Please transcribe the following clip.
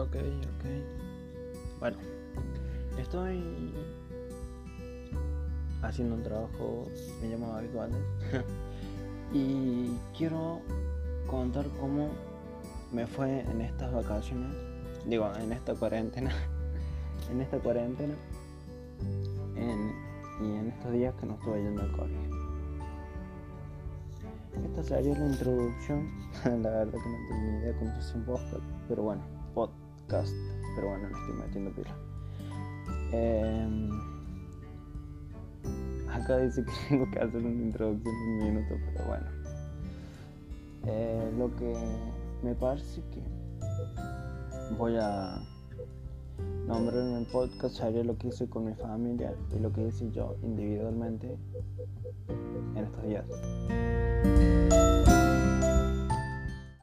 Ok, ok. Bueno, estoy haciendo un trabajo, me llamo habitual, y quiero contar cómo me fue en estas vacaciones, digo, en esta cuarentena, en esta cuarentena, y en estos días que no estuve yendo al colegio. Esta sería la introducción, la verdad que no tengo ni idea cómo se hace un podcast, pero bueno, podcast, pero bueno, no estoy metiendo pila. Em, acá dice que tengo que hacer una introducción de un minuto, pero bueno. Eh, lo que me parece que voy a nombrar en el podcast sería lo que hice con mi familia y lo que hice yo individualmente en estos días.